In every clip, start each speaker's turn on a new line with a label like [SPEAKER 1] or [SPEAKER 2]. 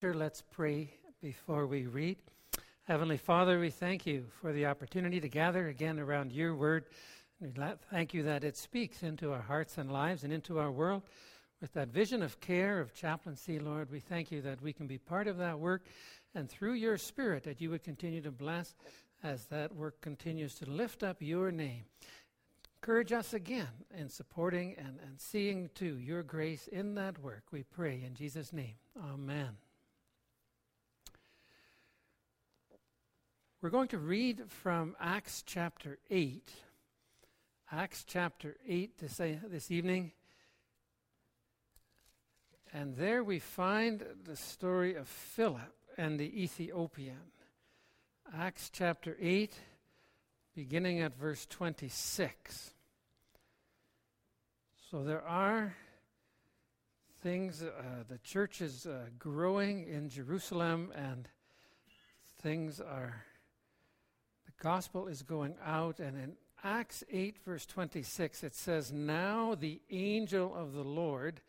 [SPEAKER 1] Let's pray before we read. Heavenly Father, we thank you for the opportunity to gather again around your word. We thank you that it speaks into our hearts and lives and into our world with that vision of care, of chaplaincy, Lord. We thank you that we can be part of that work and through your spirit that you would continue to bless as that work continues to lift up your name. Encourage us again in supporting and, and seeing to your grace in that work. We pray in Jesus' name. Amen. We're going to read from Acts chapter 8. Acts chapter 8 this, uh, this evening. And there we find the story of Philip and the Ethiopian. Acts chapter 8, beginning at verse 26. So there are things, uh, the church is uh, growing in Jerusalem, and things are gospel is going out, and in Acts 8, verse 26, it says, Now the angel of the Lord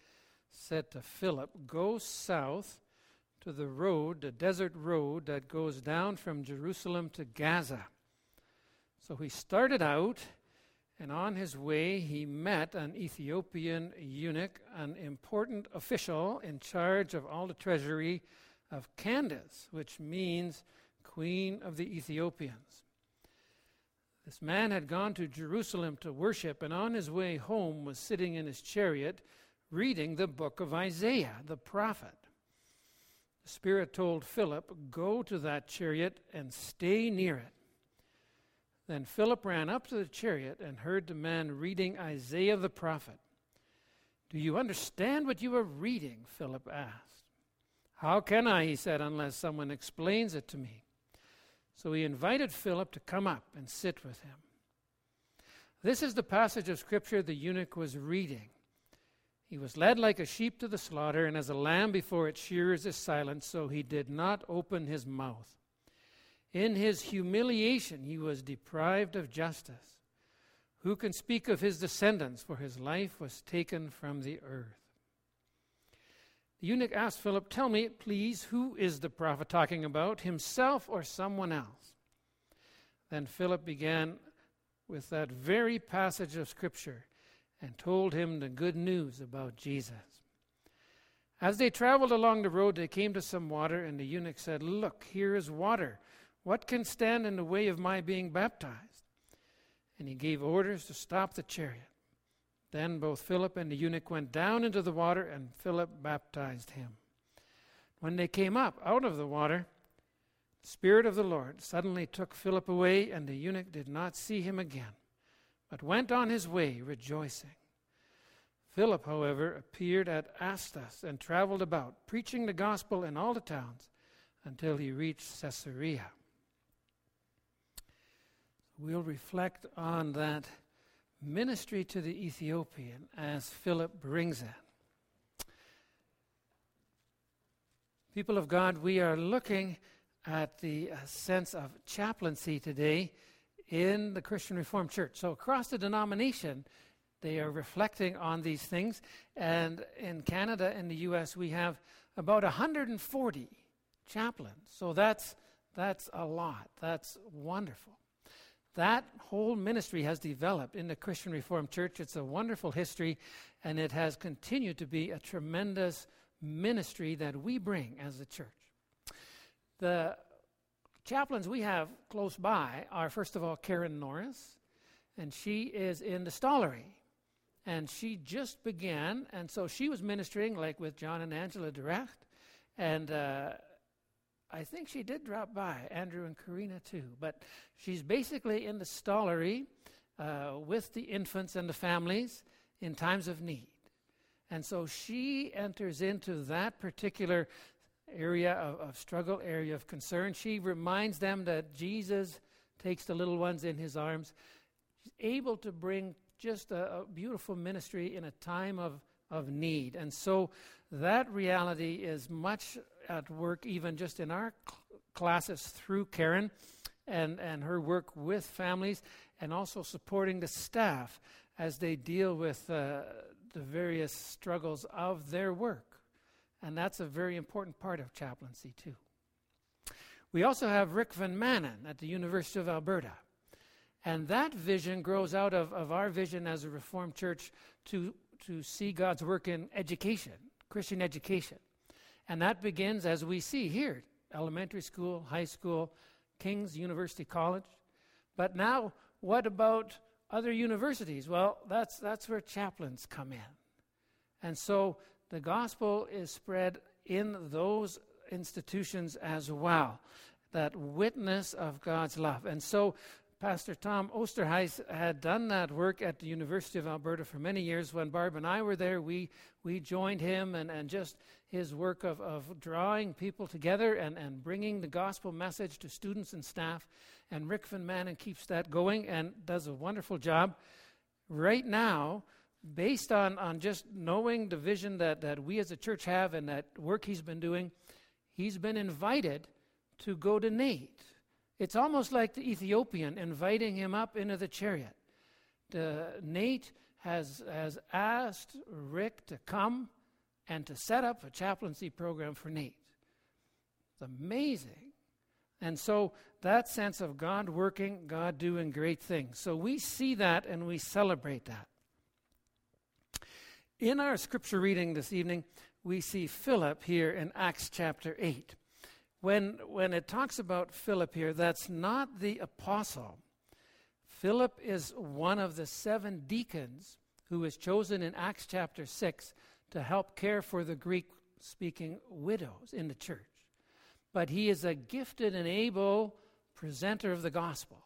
[SPEAKER 1] said to Philip, Go south to the road, the desert road that goes down from Jerusalem to Gaza. So he started out, and on his way, he met an Ethiopian eunuch, an important official in charge of all the treasury of Candace, which means Queen of the Ethiopians. This man had gone to Jerusalem to worship, and on his way home was sitting in his chariot reading the book of Isaiah, the prophet. The Spirit told Philip, Go to that chariot and stay near it. Then Philip ran up to the chariot and heard the man reading Isaiah the prophet. Do you understand what you are reading? Philip asked. How can I, he said, unless someone explains it to me? So he invited Philip to come up and sit with him. This is the passage of Scripture the eunuch was reading. He was led like a sheep to the slaughter, and as a lamb before its shearers is silent, so he did not open his mouth. In his humiliation, he was deprived of justice. Who can speak of his descendants? For his life was taken from the earth. The eunuch asked Philip, Tell me, please, who is the prophet talking about, himself or someone else? Then Philip began with that very passage of Scripture and told him the good news about Jesus. As they traveled along the road, they came to some water, and the eunuch said, Look, here is water. What can stand in the way of my being baptized? And he gave orders to stop the chariot. Then both Philip and the eunuch went down into the water, and Philip baptized him. When they came up out of the water, the Spirit of the Lord suddenly took Philip away, and the eunuch did not see him again, but went on his way rejoicing. Philip, however, appeared at Azotus and traveled about, preaching the gospel in all the towns until he reached Caesarea. We'll reflect on that ministry to the Ethiopian as Philip brings it. People of God, we are looking at the uh, sense of chaplaincy today in the Christian Reformed Church. So, across the denomination, they are reflecting on these things. And in Canada and the U.S., we have about 140 chaplains. So, that's, that's a lot. That's wonderful. That whole ministry has developed in the Christian Reformed Church. It's a wonderful history, and it has continued to be a tremendous ministry that we bring as a church. The chaplains we have close by are, first of all, Karen Norris, and she is in the Stollery. And she just began, and so she was ministering like with John and Angela direct. And uh, I think she did drop by, Andrew and Karina too. But she's basically in the stollery uh, with the infants and the families in times of need. And so she enters into that particular area of, of struggle, area of concern. She reminds them that Jesus takes the little ones in his arms. She's able to bring just a, a beautiful ministry in a time of, of need. And so that reality is much at work, even just in our cl- classes through Karen and, and her work with families, and also supporting the staff as they deal with uh, the various struggles of their work. And that's a very important part of chaplaincy, too. We also have Rick Van Manen at the University of Alberta. And that vision grows out of, of our vision as a Reformed church to, to see God's work in education, Christian education. And that begins, as we see here, elementary school, high school, King's University College. But now, what about other universities? Well, that's, that's where chaplains come in. And so the gospel is spread in those institutions as well, that witness of God's love. And so Pastor Tom Osterhuis had done that work at the University of Alberta for many years. When Barb and I were there, we, we joined him and, and just his work of, of drawing people together and, and bringing the gospel message to students and staff. And Rick Van Manen keeps that going and does a wonderful job. Right now, based on, on just knowing the vision that, that we as a church have and that work he's been doing, he's been invited to go to NAIT. It's almost like the Ethiopian inviting him up into the chariot. The, NAIT has, has asked Rick to come and to set up a chaplaincy program for NAIT. It's amazing. And so that sense of God working, God doing great things. So we see that and we celebrate that. In our scripture reading this evening, we see Philip here in Acts chapter 8. When, when it talks about Philip here, that's not the apostle. Philip is one of the seven deacons who was chosen in Acts chapter 6 to help care for the Greek speaking widows in the church. But he is a gifted and able presenter of the gospel.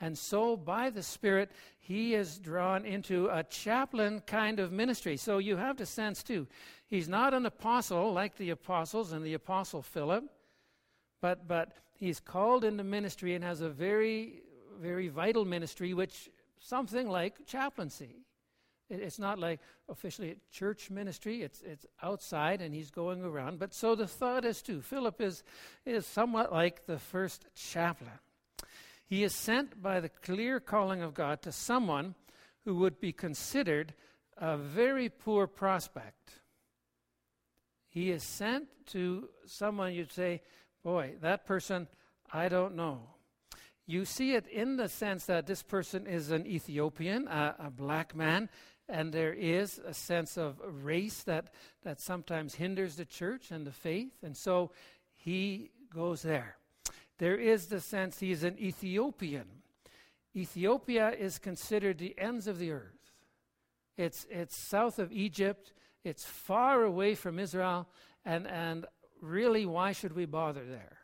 [SPEAKER 1] And so, by the Spirit, he is drawn into a chaplain kind of ministry. So, you have the sense, too. He's not an apostle like the apostles and the apostle Philip, but, but he's called into ministry and has a very, very vital ministry, which something like chaplaincy. It, it's not like officially a church ministry, it's, it's outside and he's going around. But so the thought is, too. Philip is, is somewhat like the first chaplain. He is sent by the clear calling of God to someone who would be considered a very poor prospect. He is sent to someone you'd say, Boy, that person, I don't know. You see it in the sense that this person is an Ethiopian, a, a black man, and there is a sense of race that, that sometimes hinders the church and the faith, and so he goes there there is the sense he is an Ethiopian. Ethiopia is considered the ends of the earth. It's, it's south of Egypt, it's far away from Israel, and, and really, why should we bother there?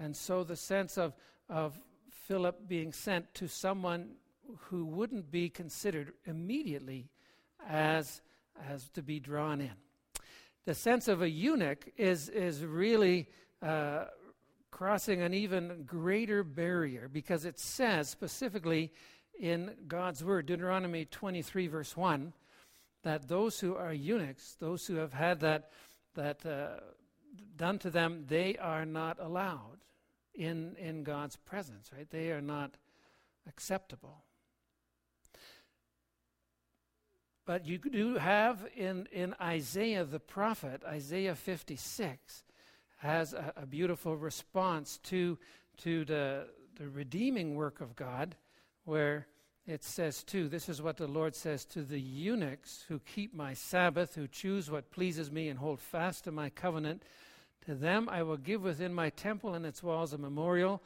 [SPEAKER 1] And so the sense of, of Philip being sent to someone who wouldn't be considered immediately as, as to be drawn in. The sense of a eunuch is, is really uh, crossing an even greater barrier because it says specifically in God's word, Deuteronomy 23, verse 1, that those who are eunuchs, those who have had that, that uh, done to them, they are not allowed in, in God's presence, right? They are not acceptable. But you do have in, in Isaiah the prophet, Isaiah 56, has a, a beautiful response to, to the, the redeeming work of God, where it says, too, this is what the Lord says to the eunuchs who keep my Sabbath, who choose what pleases me and hold fast to my covenant. To them I will give within my temple and its walls a memorial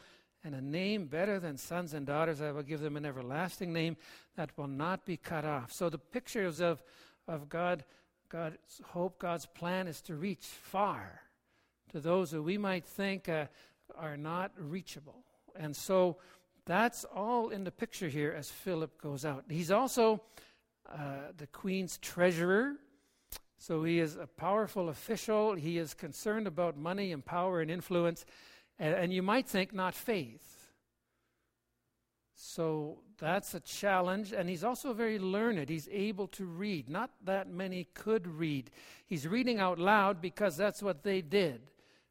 [SPEAKER 1] and a name better than sons and daughters. I will give them an everlasting name that will not be cut off. So the pictures of, of God, God's hope, God's plan is to reach far to those that we might think uh, are not reachable. And so that's all in the picture here as Philip goes out. He's also uh, the queen's treasurer. So he is a powerful official. He is concerned about money and power and influence. And, and you might think not faith. So that's a challenge. And he's also very learned. He's able to read. Not that many could read. He's reading out loud because that's what they did.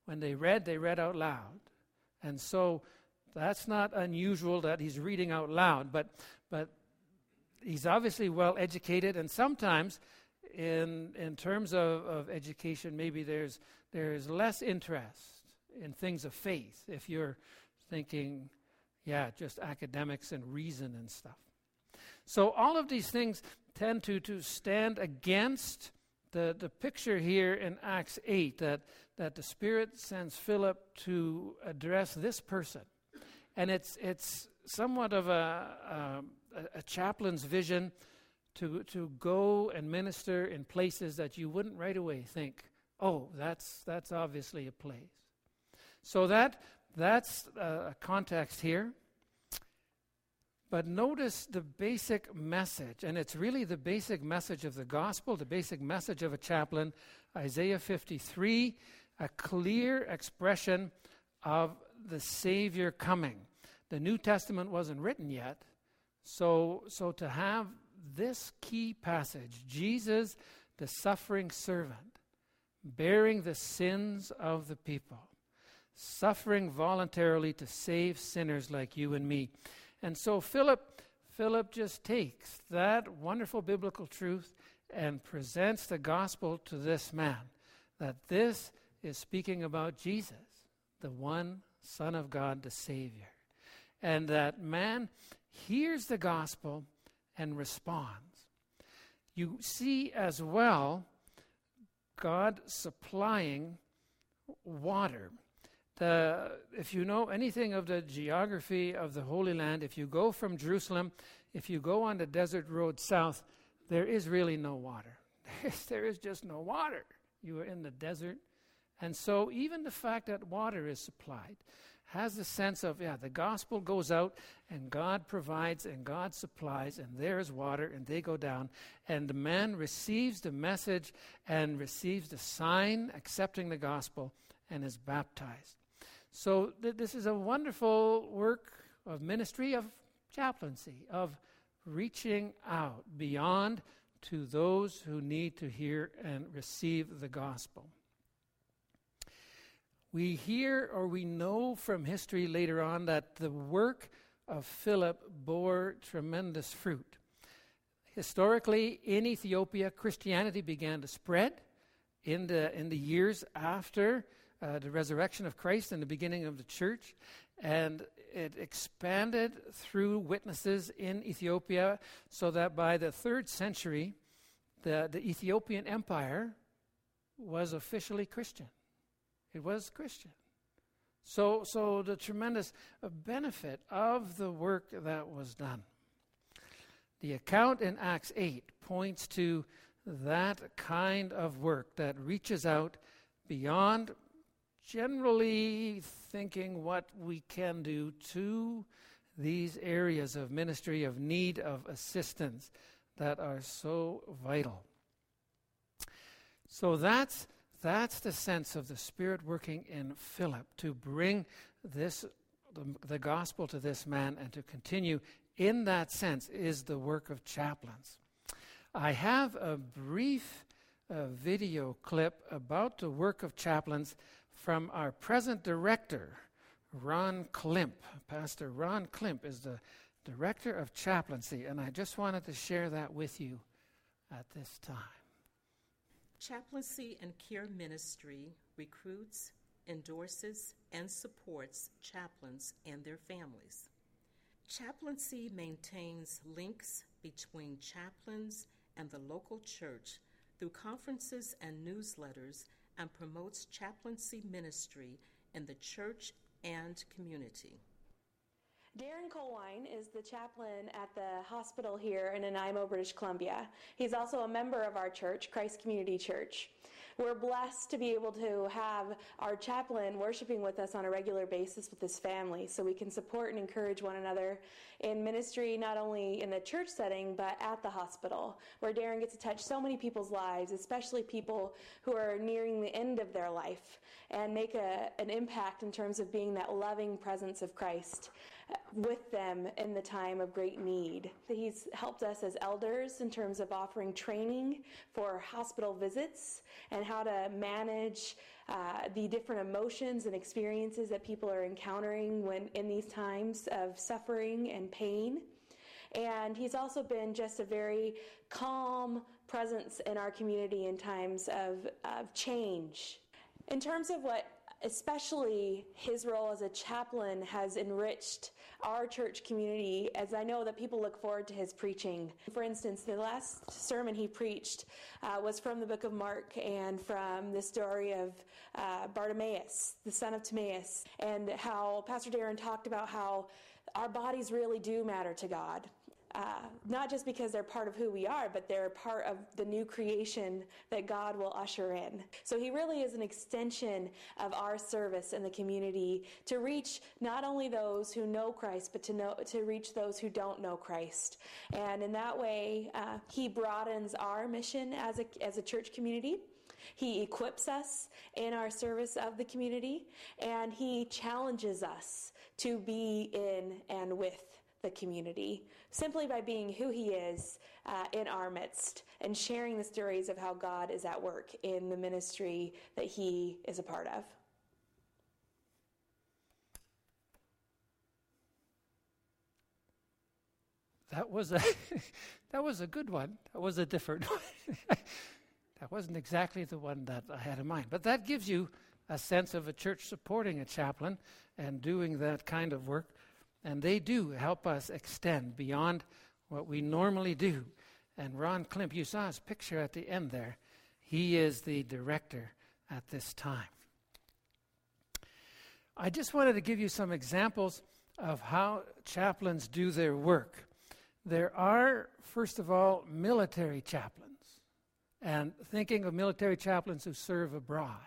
[SPEAKER 1] When they read, they read out loud. And so that's not unusual that he's reading out loud, but, but he's obviously well educated, and sometimes in, in terms of, of education, maybe there's, there's less interest in things of faith if you're thinking, yeah, just academics and reason and stuff. So all of these things tend to, to stand against the, the picture here in Acts 8 that, that the Spirit sends Philip to address this person. And it's, it's somewhat of a, um, a, a chaplain's vision to, to go and minister in places that you wouldn't right away think, oh, that's, that's obviously a place. So that, that's uh, a context here. But notice the basic message, and it's really the basic message of the gospel, the basic message of a chaplain. Isaiah 53, a clear expression of the Savior coming. The New Testament wasn't written yet, so, so to have this key passage, Jesus, the suffering servant, bearing the sins of the people, suffering voluntarily to save sinners like you and me. And so Philip Philip just takes that wonderful biblical truth and presents the gospel to this man that this is speaking about Jesus, the one Son of God, the Savior. And that man hears the gospel and responds. You see as well God supplying water. The, if you know anything of the geography of the Holy Land, if you go from Jerusalem, if you go on the desert road south, there is really no water. there is just no water. You are in the desert. And so, even the fact that water is supplied has the sense of, yeah, the gospel goes out and God provides and God supplies, and there is water, and they go down. And the man receives the message and receives the sign accepting the gospel and is baptized. So, th- this is a wonderful work of ministry, of chaplaincy, of reaching out beyond to those who need to hear and receive the gospel. We hear or we know from history later on that the work of Philip bore tremendous fruit. Historically, in Ethiopia, Christianity began to spread in the, in the years after uh, the resurrection of Christ and the beginning of the church. And it expanded through witnesses in Ethiopia so that by the third century, the, the Ethiopian Empire was officially Christian. It was Christian. So, so the tremendous benefit of the work that was done. The account in Acts 8 points to that kind of work that reaches out beyond generally thinking what we can do to these areas of ministry, of need, of assistance that are so vital. So that's that's the sense of the Spirit working in Philip to bring this the, the, gospel to this man and to continue in that sense is the work of chaplains. I have a brief uh, video clip about the work of chaplains from our present director, Ron Klimp. Pastor Ron Klimp is the director of chaplaincy, and I just wanted to share that with you at this time.
[SPEAKER 2] Chaplaincy and Care Ministry recruits, endorses, and supports chaplains and their families. Chaplaincy maintains links between chaplains and the local church through conferences and newsletters and promotes chaplaincy ministry in the church and community.
[SPEAKER 3] Darren Colwine is the chaplain at the hospital here in Nanaimo, British Columbia. He's also a member of our church, Christ Community Church. We're blessed to be able to have our chaplain worshiping with us on a regular basis with his family so we can support and encourage one another in ministry, not only in the church setting, but at the hospital, where Darren gets to touch so many people's lives, especially people who are nearing the end of their life, and make a, an impact in terms of being that loving presence of Christ with them in the time of great need. He's helped us as elders in terms of offering training for hospital visits and how to manage uh, the different emotions and experiences that people are encountering when in these times of suffering and pain. And he's also been just a very calm, presence in our community in times of, of change. In terms of what especially his role as a chaplain has enriched our church community as I know that people look forward to his preaching. For instance, the last sermon he preached uh, was from the book of Mark and from the story of uh, Bartimaeus, the son of Timaeus, and how Pastor Darren talked about how our bodies really do matter to God. Uh, not just because they're part of who we are, but they're part of the new creation that God will usher in. So He really is an extension of our service in the community to reach not only those who know Christ, but to know to reach those who don't know Christ. And in that way, uh, He broadens our mission as a as a church community. He equips us in our service of the community, and He challenges us to be in and with the community simply by being who He is uh, in our midst and sharing the stories of how God is at work in the ministry that He is a part of.
[SPEAKER 1] That was a that was a good one. That was a different one. that wasn't exactly the one that I had in mind, but that gives you a sense of a church supporting a chaplain and doing that kind of work. And they do help us extend beyond what we normally do. And Ron Klimp, you saw his picture at the end there. He is the director at this time. I just wanted to give you some examples of how chaplains do their work. There are, first of all, military chaplains, and thinking of military chaplains who serve abroad.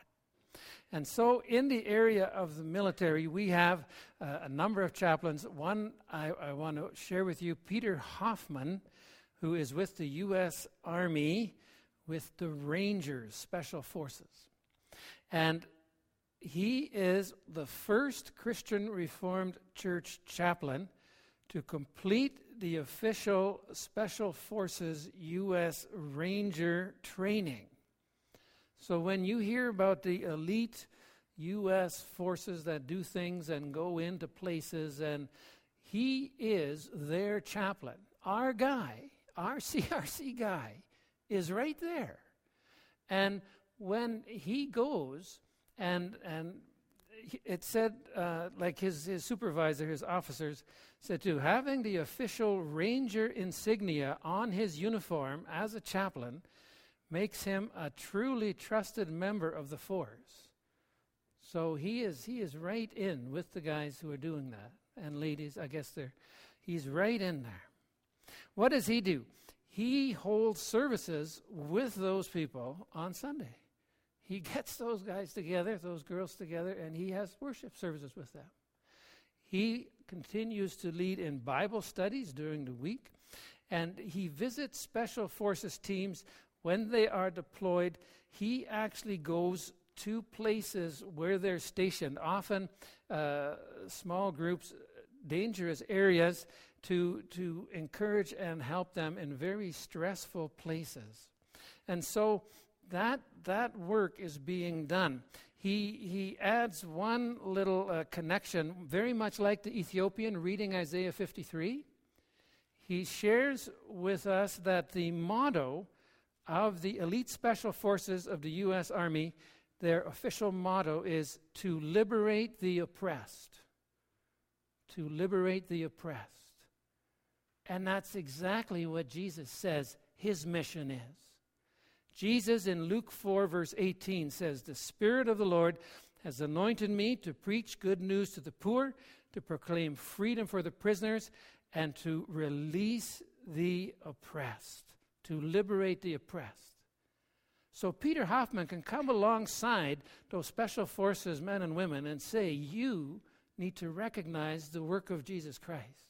[SPEAKER 1] And so, in the area of the military, we have uh, a number of chaplains. One I, I want to share with you Peter Hoffman, who is with the U.S. Army with the Rangers, Special Forces. And he is the first Christian Reformed Church chaplain to complete the official Special Forces U.S. Ranger training. So when you hear about the elite U.S. forces that do things and go into places, and he is their chaplain, our guy, our CRC guy, is right there. And when he goes, and and it said, uh, like his, his supervisor, his officers said to having the official ranger insignia on his uniform as a chaplain makes him a truly trusted member of the force. So he is he is right in with the guys who are doing that. And ladies, I guess they're he's right in there. What does he do? He holds services with those people on Sunday. He gets those guys together, those girls together, and he has worship services with them. He continues to lead in Bible studies during the week, and he visits special forces teams when they are deployed, he actually goes to places where they're stationed, often uh, small groups, dangerous areas, to, to encourage and help them in very stressful places. And so that, that work is being done. He, he adds one little uh, connection, very much like the Ethiopian reading Isaiah 53. He shares with us that the motto of the elite special forces of the U.S. Army, their official motto is to liberate the oppressed. To liberate the oppressed. And that's exactly what Jesus says his mission is. Jesus in Luke 4, verse 18 says, The Spirit of the Lord has anointed me to preach good news to the poor, to proclaim freedom for the prisoners, and to release the oppressed to liberate the oppressed. So Peter Hoffman can come alongside those special forces men and women and say, You need to recognize the work of Jesus Christ.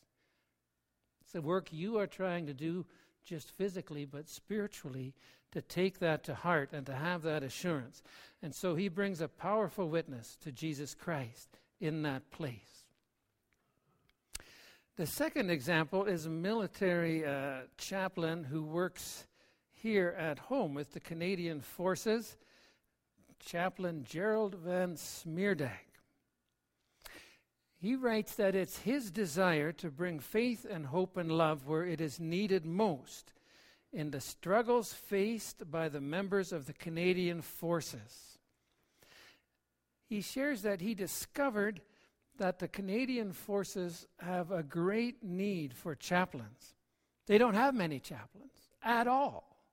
[SPEAKER 1] It's the work you are trying to do just physically, but spiritually, to take that to heart and to have that assurance. And so he brings a powerful witness to Jesus Christ in that place. The second example is a military uh, chaplain who works here at home with the Canadian Forces, Chaplain Gerald Van Smeerdag. He writes that it's his desire to bring faith and hope and love where it is needed most in the struggles faced by the members of the Canadian forces. He shares that he discovered that the Canadian forces have a great need for chaplains. They don't have many chaplains at all.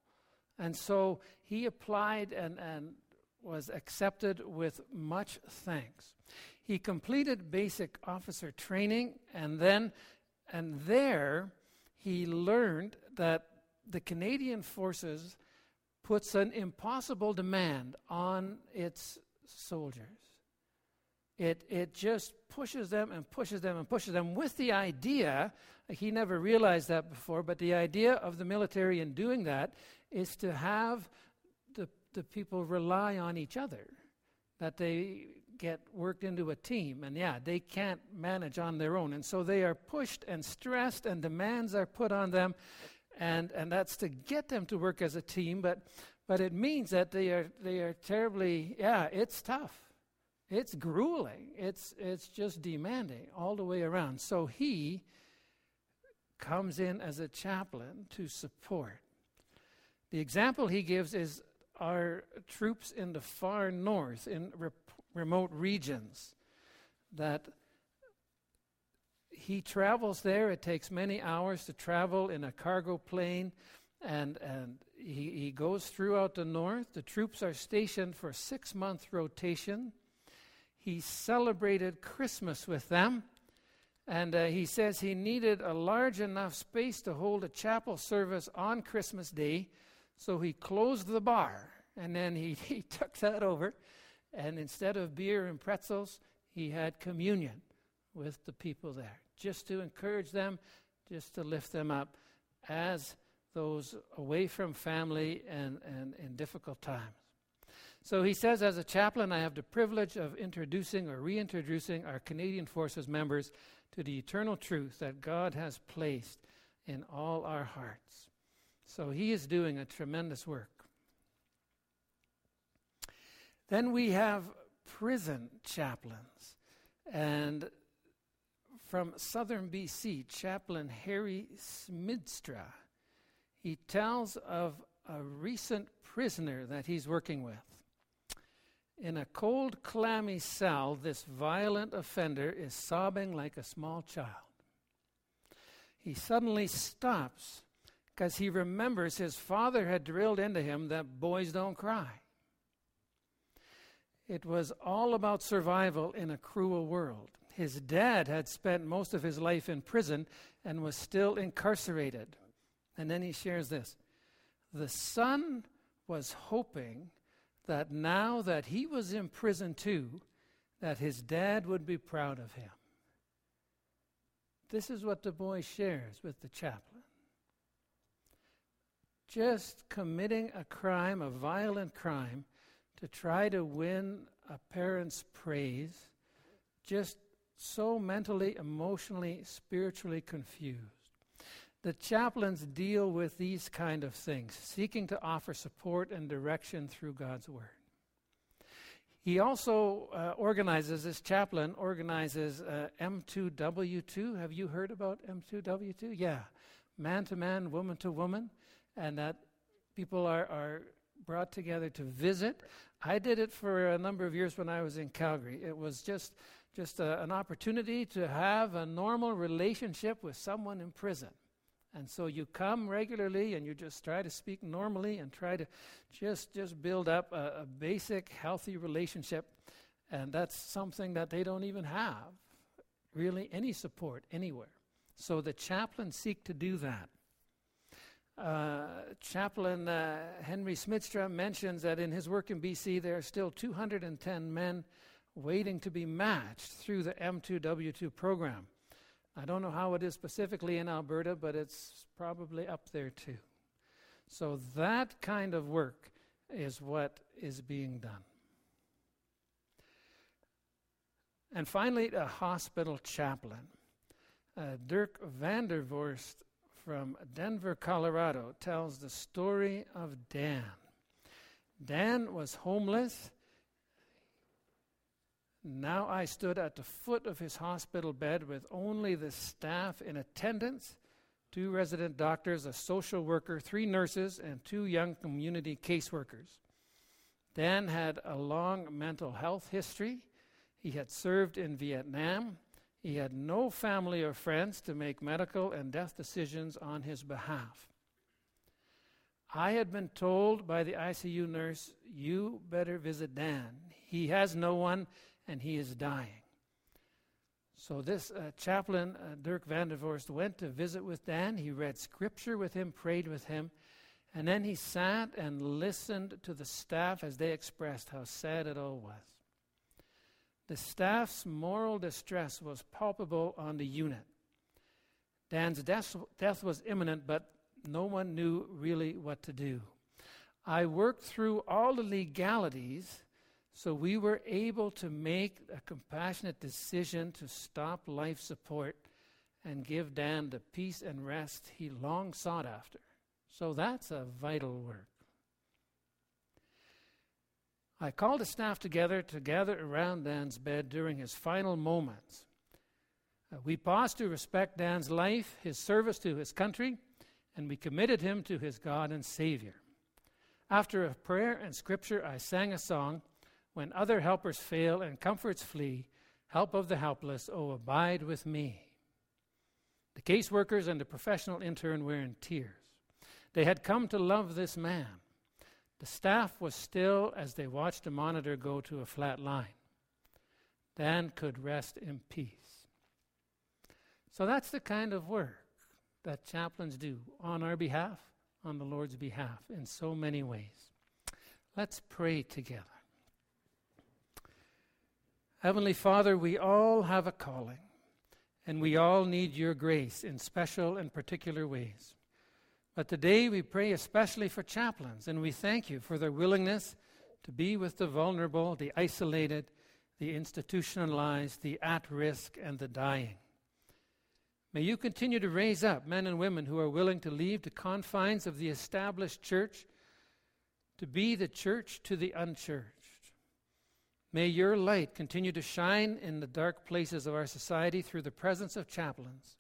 [SPEAKER 1] And so he applied and, and was accepted with much thanks. He completed basic officer training and then and there he learned that the Canadian forces puts an impossible demand on its soldiers. It, it just pushes them and pushes them and pushes them with the idea, he never realized that before, but the idea of the military in doing that is to have the, the people rely on each other, that they get worked into a team. And yeah, they can't manage on their own. And so they are pushed and stressed, and demands are put on them. And, and that's to get them to work as a team, but, but it means that they are, they are terribly, yeah, it's tough. It's grueling. It's, it's just demanding all the way around. So he comes in as a chaplain to support. The example he gives is our troops in the far north, in re- remote regions, that he travels there. It takes many hours to travel in a cargo plane, and, and he, he goes throughout the north. The troops are stationed for six month rotation he celebrated Christmas with them. And uh, he says he needed a large enough space to hold a chapel service on Christmas Day. So he closed the bar. And then he, he took that over. And instead of beer and pretzels, he had communion with the people there, just to encourage them, just to lift them up as those away from family and, and in difficult times. So he says, as a chaplain, I have the privilege of introducing or reintroducing our Canadian Forces members to the eternal truth that God has placed in all our hearts. So he is doing a tremendous work. Then we have prison chaplains. And from southern BC, Chaplain Harry Smidstra, he tells of a recent prisoner that he's working with. In a cold, clammy cell, this violent offender is sobbing like a small child. He suddenly stops because he remembers his father had drilled into him that boys don't cry. It was all about survival in a cruel world. His dad had spent most of his life in prison and was still incarcerated. And then he shares this The son was hoping that now that he was in prison too, that his dad would be proud of him. This is what the boy shares with the chaplain. Just committing a crime, a violent crime, to try to win a parent's praise, just so mentally, emotionally, spiritually confused. The chaplains deal with these kind of things, seeking to offer support and direction through God's Word. He also uh, organizes, this chaplain organizes uh, M2W2. Have you heard about M2W2? Yeah. Man to man, woman to woman. And that people are, are brought together to visit. I did it for a number of years when I was in Calgary. It was just, just a, an opportunity to have a normal relationship with someone in prison. And so you come regularly and you just try to speak normally and try to just just build up a, a, basic healthy relationship. And that's something that they don't even have really any support anywhere. So the chaplains seek to do that. Uh, Chaplain uh, Henry Smidstra mentions that in his work in BC, there are still 210 men waiting to be matched through the M2W2 program. I don't know how it is specifically in Alberta, but it's probably up there too. So that kind of work is what is being done. And finally, a hospital chaplain. Uh, Dirk Vandervorst from Denver, Colorado, tells the story of Dan. Dan was homeless now I stood at the foot of his hospital bed with only the staff in attendance two resident doctors, a social worker, three nurses, and two young community caseworkers. Dan had a long mental health history. He had served in Vietnam. He had no family or friends to make medical and death decisions on his behalf. I had been told by the ICU nurse, You better visit Dan. He has no one and he is dying. So, this uh, chaplain, uh, Dirk van der Vorst, went to visit with Dan. He read scripture with him, prayed with him, and then he sat and listened to the staff as they expressed how sad it all was. The staff's moral distress was palpable on the unit. Dan's death, death was imminent, but no one knew really what to do. I worked through all the legalities so we were able to make a compassionate decision to stop life support and give Dan the peace and rest he long sought after. So that's a vital work. I called the staff together to gather around Dan's bed during his final moments. Uh, we paused to respect Dan's life, his service to his country, and we committed him to his God and Savior. After a prayer and scripture, I sang a song when other helpers fail and comforts flee, help of the helpless, oh, abide with me. The caseworkers and the professional intern were in tears. They had come to love this man. The staff was still as they watched the monitor go to a flat line. Dan could rest in peace. So that's the kind of work that chaplains do on our behalf, on the Lord's behalf, in so many ways. Let's pray together. Heavenly Father, we all have a calling, and we all need your grace in special and particular ways. But today we pray especially for chaplains, and we thank you for their willingness to be with the vulnerable, the isolated, the institutionalized, the at risk, and the dying. May you continue to raise up men and women who are willing to leave the confines of the established church to be the church to the unchurched. May your light continue to shine in the dark places of our society through the presence of chaplains.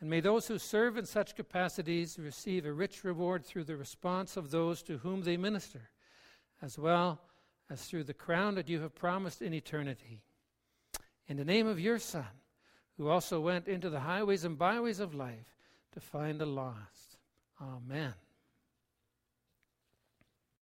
[SPEAKER 1] And may those who serve in such capacities receive a rich reward through the response of those to whom they minister, as well as through the crown that you have promised in eternity. In the name of your Son, who also went into the highways and byways of life to find the lost. Amen.